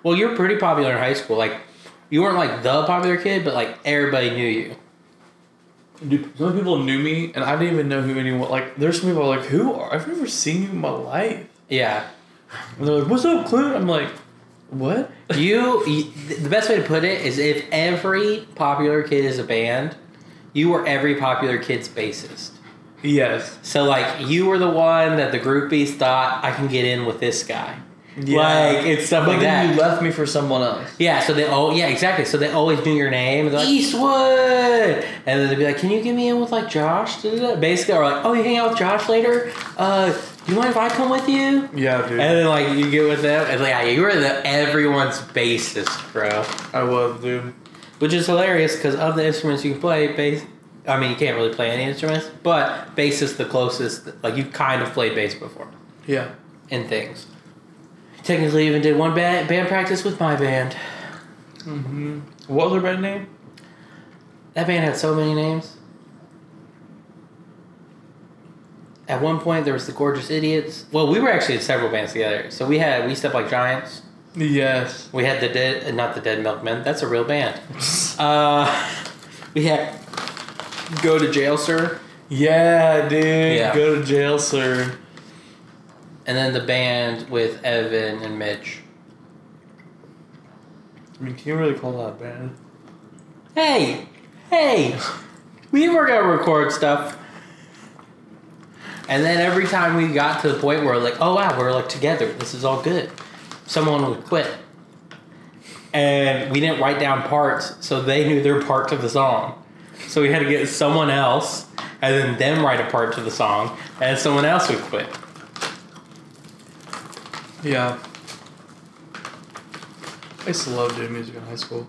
Well, you're pretty popular in high school. Like you weren't like the popular kid, but like everybody knew you. Dude, some people knew me, and I didn't even know who anyone. Like, there's some people like, who are? I've never seen you in my life. Yeah. And they're like, "What's up, Clint?" I'm like, "What?" You, you the best way to put it is if every popular kid is a band, you were every popular kid's bassist. Yes. So like you were the one that the groupies thought I can get in with this guy. Yeah. Like it's stuff like that. you left me for someone else. yeah, so they oh yeah, exactly. So they always knew your name. They're like, Eastwood, and then they'd be like, "Can you get me in with like Josh?" Basically, or like, "Oh, you hang out with Josh later? Uh, do you mind if I come with you?" Yeah, dude. And then like you get with them, and like yeah, you were the everyone's bassist, bro. I was, dude. Which is hilarious because of the instruments you can play, bass. I mean, you can't really play any instruments, but bass is the closest. Like you kind of played bass before Yeah. in things. Technically, even did one band band practice with my band. Mm-hmm. What was her band name? That band had so many names. At one point, there was the Gorgeous Idiots. Well, we were actually in several bands together. So we had We Step Like Giants. Yes. We had the Dead, uh, not the Dead Milkmen. That's a real band. Uh, we had Go to Jail, Sir. Yeah, dude. Yeah. Go to jail, sir. And then the band with Evan and Mitch. I mean, can you really call that a band? Hey, hey, we were gonna record stuff. And then every time we got to the point where like, oh wow, we're like together, this is all good. Someone would quit. And we didn't write down parts, so they knew their part to the song. So we had to get someone else and then them write a part to the song, and someone else would quit. Yeah. I used to love doing music in high school.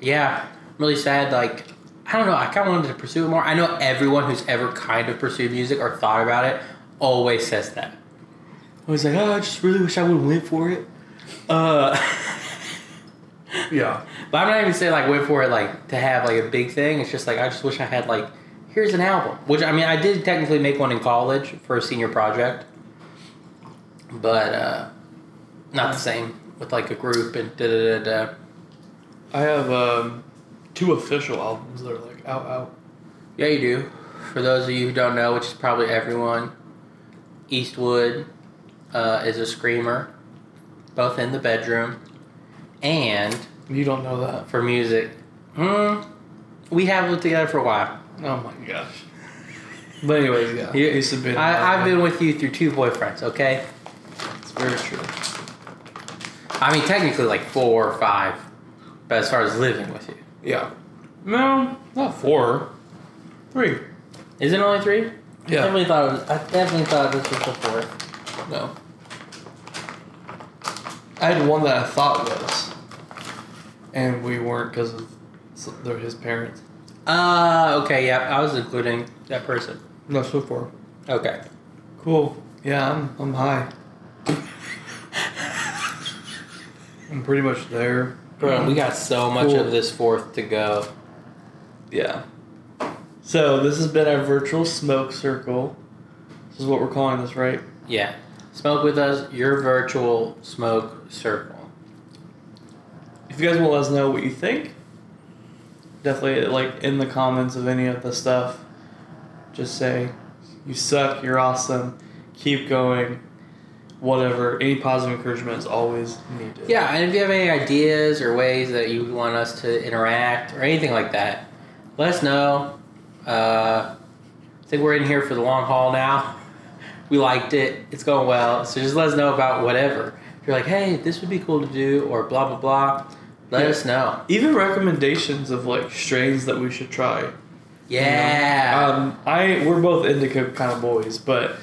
Yeah, I'm really sad. Like, I don't know. I kind of wanted to pursue it more. I know everyone who's ever kind of pursued music or thought about it always says that. I was like, oh, I just really wish I would have went for it. Uh, Yeah. but I'm not even saying like went for it like to have like a big thing. It's just like I just wish I had like here's an album. Which I mean I did technically make one in college for a senior project, but uh, not the same with like a group and da da da da. I have um, two official albums that are like out, out. Yeah, you do. For those of you who don't know, which is probably everyone, Eastwood uh, is a screamer, both in the bedroom and You don't know that. for music. Hmm. We have lived together for a while. Oh my gosh. But anyways, yeah. You- I used to I, I've been with you through two boyfriends, okay? It's very true. I mean, technically like four or five, but as far as living with you. Yeah. No, not four. Three. Is it only three? I Yeah. definitely thought it was, I definitely thought this was the fourth. No. I had one that I thought was, and we weren't because of s- they're his parents. Uh, okay, yeah, I was including that person. No, so far. Okay. Cool. Yeah, I'm I'm high. I'm pretty much there. Bro, we got so much Cool. of this fourth to go. Yeah. So this has been our virtual smoke circle. This is what we're calling this, right? Yeah. Smoke with us, your virtual smoke circle. If you guys will let us know what you think, definitely like in the comments of any of the stuff. Just say, "You suck. You're awesome. Keep going." Whatever. Any positive encouragement is always needed. Yeah, and if you have any ideas or ways that you want us to interact or anything like that, let us know. Uh, I think we're in here for the long haul now. We liked it. It's going well. So just let us know about whatever. If you're like, hey, this would be cool to do, or blah, blah, blah, let Yeah. us know. Even recommendations of like strains that we should try. Yeah. Um, I we're both indica kind of boys, but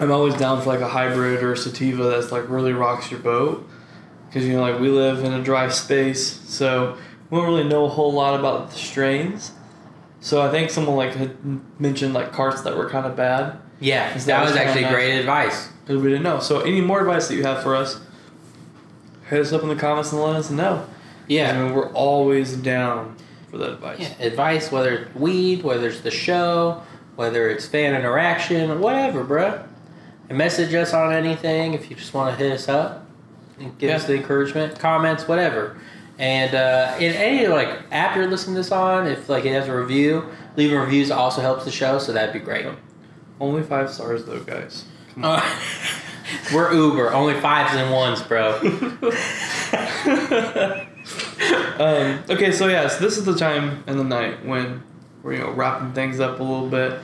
I'm always down for like a hybrid or a sativa that's like really rocks your boat. Because you know, like we live in a dry space, so we don't really know a whole lot about the strains. So I think someone like had mentioned like carts that were kind of bad yeah, that that was actually great advice. because we didn't know. So any more advice that you have for us, hit us up in the comments and let us know. Yeah. I mean, we're always down for that advice. Yeah, advice, whether it's weed, whether it's the show, whether it's fan interaction, whatever, bruh. And message us on anything if you just want to hit us up and give us the encouragement, comments, whatever. And uh, in any like app you're listening to this on, if like it has a review, leaving reviews also helps the show, so that'd be great. Only five stars though, guys. Uh, we're Uber, only fives and ones, bro. Um, okay, so yeah, so this is the time in the night when we're you know wrapping things up a little bit,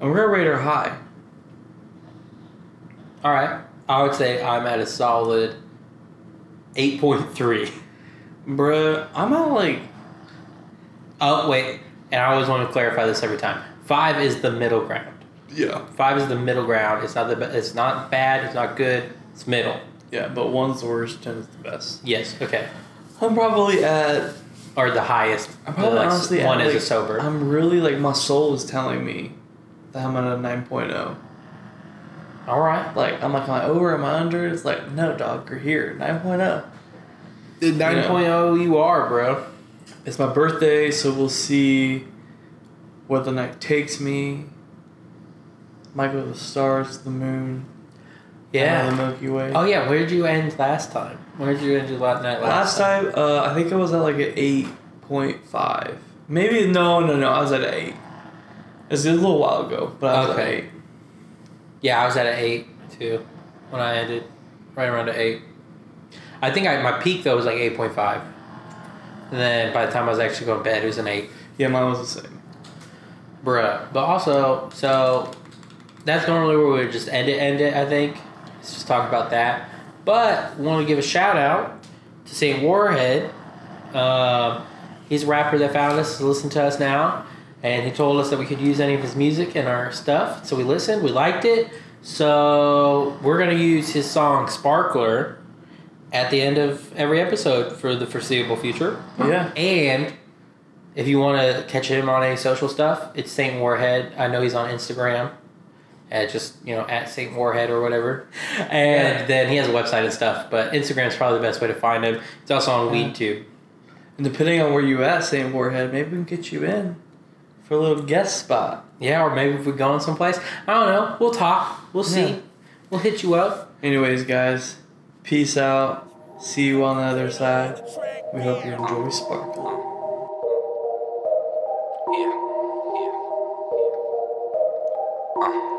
and we're gonna rate our high. All right, I would say I'm at a solid eight point three. Bruh, I'm at like Oh wait, and I always want to clarify this every time. Five is the middle ground. yeah, Five is the middle ground. It's not the. be- It's not bad. It's not good. It's middle. yeah, but one's the worst, ten is the best. Yes. Okay. I'm probably at Or the highest. I'm probably like, honestly one at, is a sober. I'm really like my soul is telling me that I'm at a 9.0. All right. Like I'm like, am I over? Am I under? It's like no, dog, you're here. oh. 9.0. The 9.0 you are, bro. It's my birthday, so we'll see where the night takes me. Might go to the stars, the moon, Yeah. the Milky Way. Oh yeah. Where did you end last time? Where did you end your last night Last time, uh, I think I was at like an eight point five. Maybe no, no, no. I was at an eight. It's a little while ago, but I was Okay. at eight. Yeah, I was at an eight too when I ended, right around an eight. I think I, my peak though was like eight point five. And then by the time I was actually going to bed, it was an eight. Yeah, mine was the same. Bruh. But also, so that's normally where we would just end it, end it, I think. Let's just talk about that. But want to give a shout out to St. Warhead. Um, he's a rapper that found us, listen to us now, and he told us that we could use any of his music in our stuff. So we listened, we liked it. So we're going to use his song Sparkler at the end of every episode for the foreseeable future. Yeah. And if you want to catch him on any social stuff, it's Saint Warhead. I know he's on Instagram at just you know at Saint Warhead or whatever. And Yeah. then he has a website and stuff, but Instagram's probably the best way to find him. It's also on Yeah. WeedTube. And depending on where you at, St. Warhead, maybe we can get you in for a little guest spot. Yeah, or maybe if we're going someplace, I don't know. We'll talk. We'll see. Yeah. We'll hit you up. Anyways, guys, peace out. See you on the other side. We hope you enjoy Sparkle. Uh.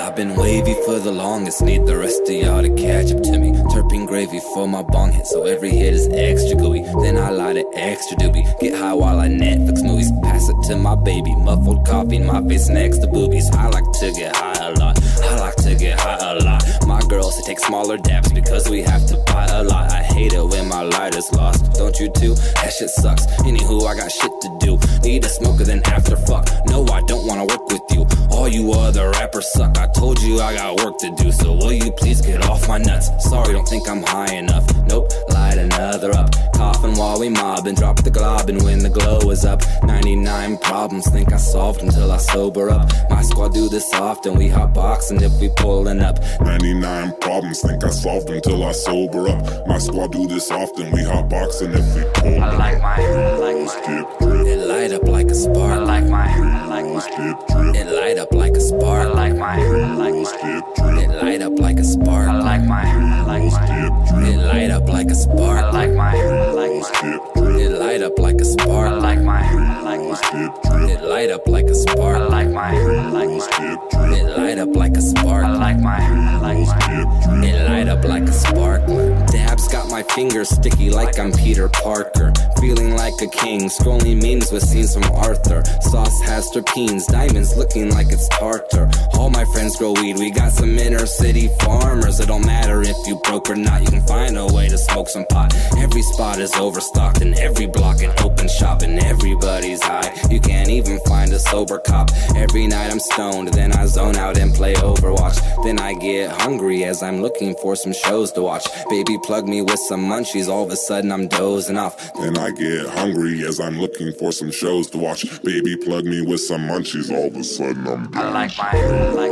I've been wavy for the longest, need the rest of y'all to catch up to me. Terping gravy for my bong hit, so every hit is extra gooey. Then I light it extra doobie. Get high while I Netflix movies. Pass it to my baby, muffled coffee, my face next to boobies. I like to get high a lot. I like to get high a lot. My girls they take smaller dabs because we have to buy a lot. I hate it when my light is lost. Don't you too? That shit sucks. Anywho, I got shit to do. Need a smoker then after fuck. No, I don't wanna work with you. All you other rappers suck. I told you I got work to do. So will you please get off my nuts? Sorry, don't think I'm high enough. Nope, light another up. Coughing while we mob and drop the glob and when the glow is up. 99 problems, think I solved until I sober up. My squad do this often. We hot boxing if we pulling up. 99 problems, think I solved them till I sober up. My squad do this often, we hot boxing if we pull. I like my I like my drip, It light up like a I spark. like my I like my dip drip, It light up like a I spark. like my I like my dip drip, It light up like a I spark. like my I like my dip drip, It light up like a I spark. like my I like my dip drip, It light up like a I spark. like my I like my It light up like a I spark. like my I like my It light up like a I spark. like my I like my. It light up like a spark. Dabs got my fingers sticky like I'm Peter Parker. Feeling like a king, scrolling memes with scenes from Arthur. Sauce has terpenes, diamonds looking like it's tartar. All my friends grow weed, we got some inner city farmers. It don't matter if you broke or not, you can find a way to smoke some pot. Every spot is overstocked, and every block an open shop, and everybody's high. You can't even find a sober cop. Every night I'm stoned, then I zone out and play Overwatch. Then I get hungry as I'm looking for some shows to watch. Baby, plug me with some munchies, all of a sudden I'm dozing off. Then I get hungry as I'm looking for some shows to watch. Baby, plug me with some munchies. All of a sudden, I'm I like my I like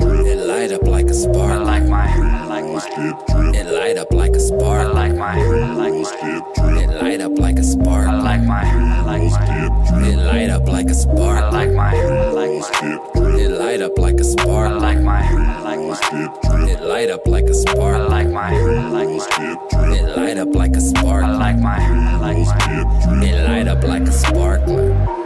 my It light up like a I spark. like my I like my dip drip, It light up like a I spark. like my I like my dip drip, It light up like a I spark. like my I like my dip drip, It light up like a I spark. like my I like my dip drip, It light up like a I spark. like my I like my dip drip, It light up like a I spark. like my I like my dip drip, It light up like a I spark. like my I like my dip drip. It light up like a spark.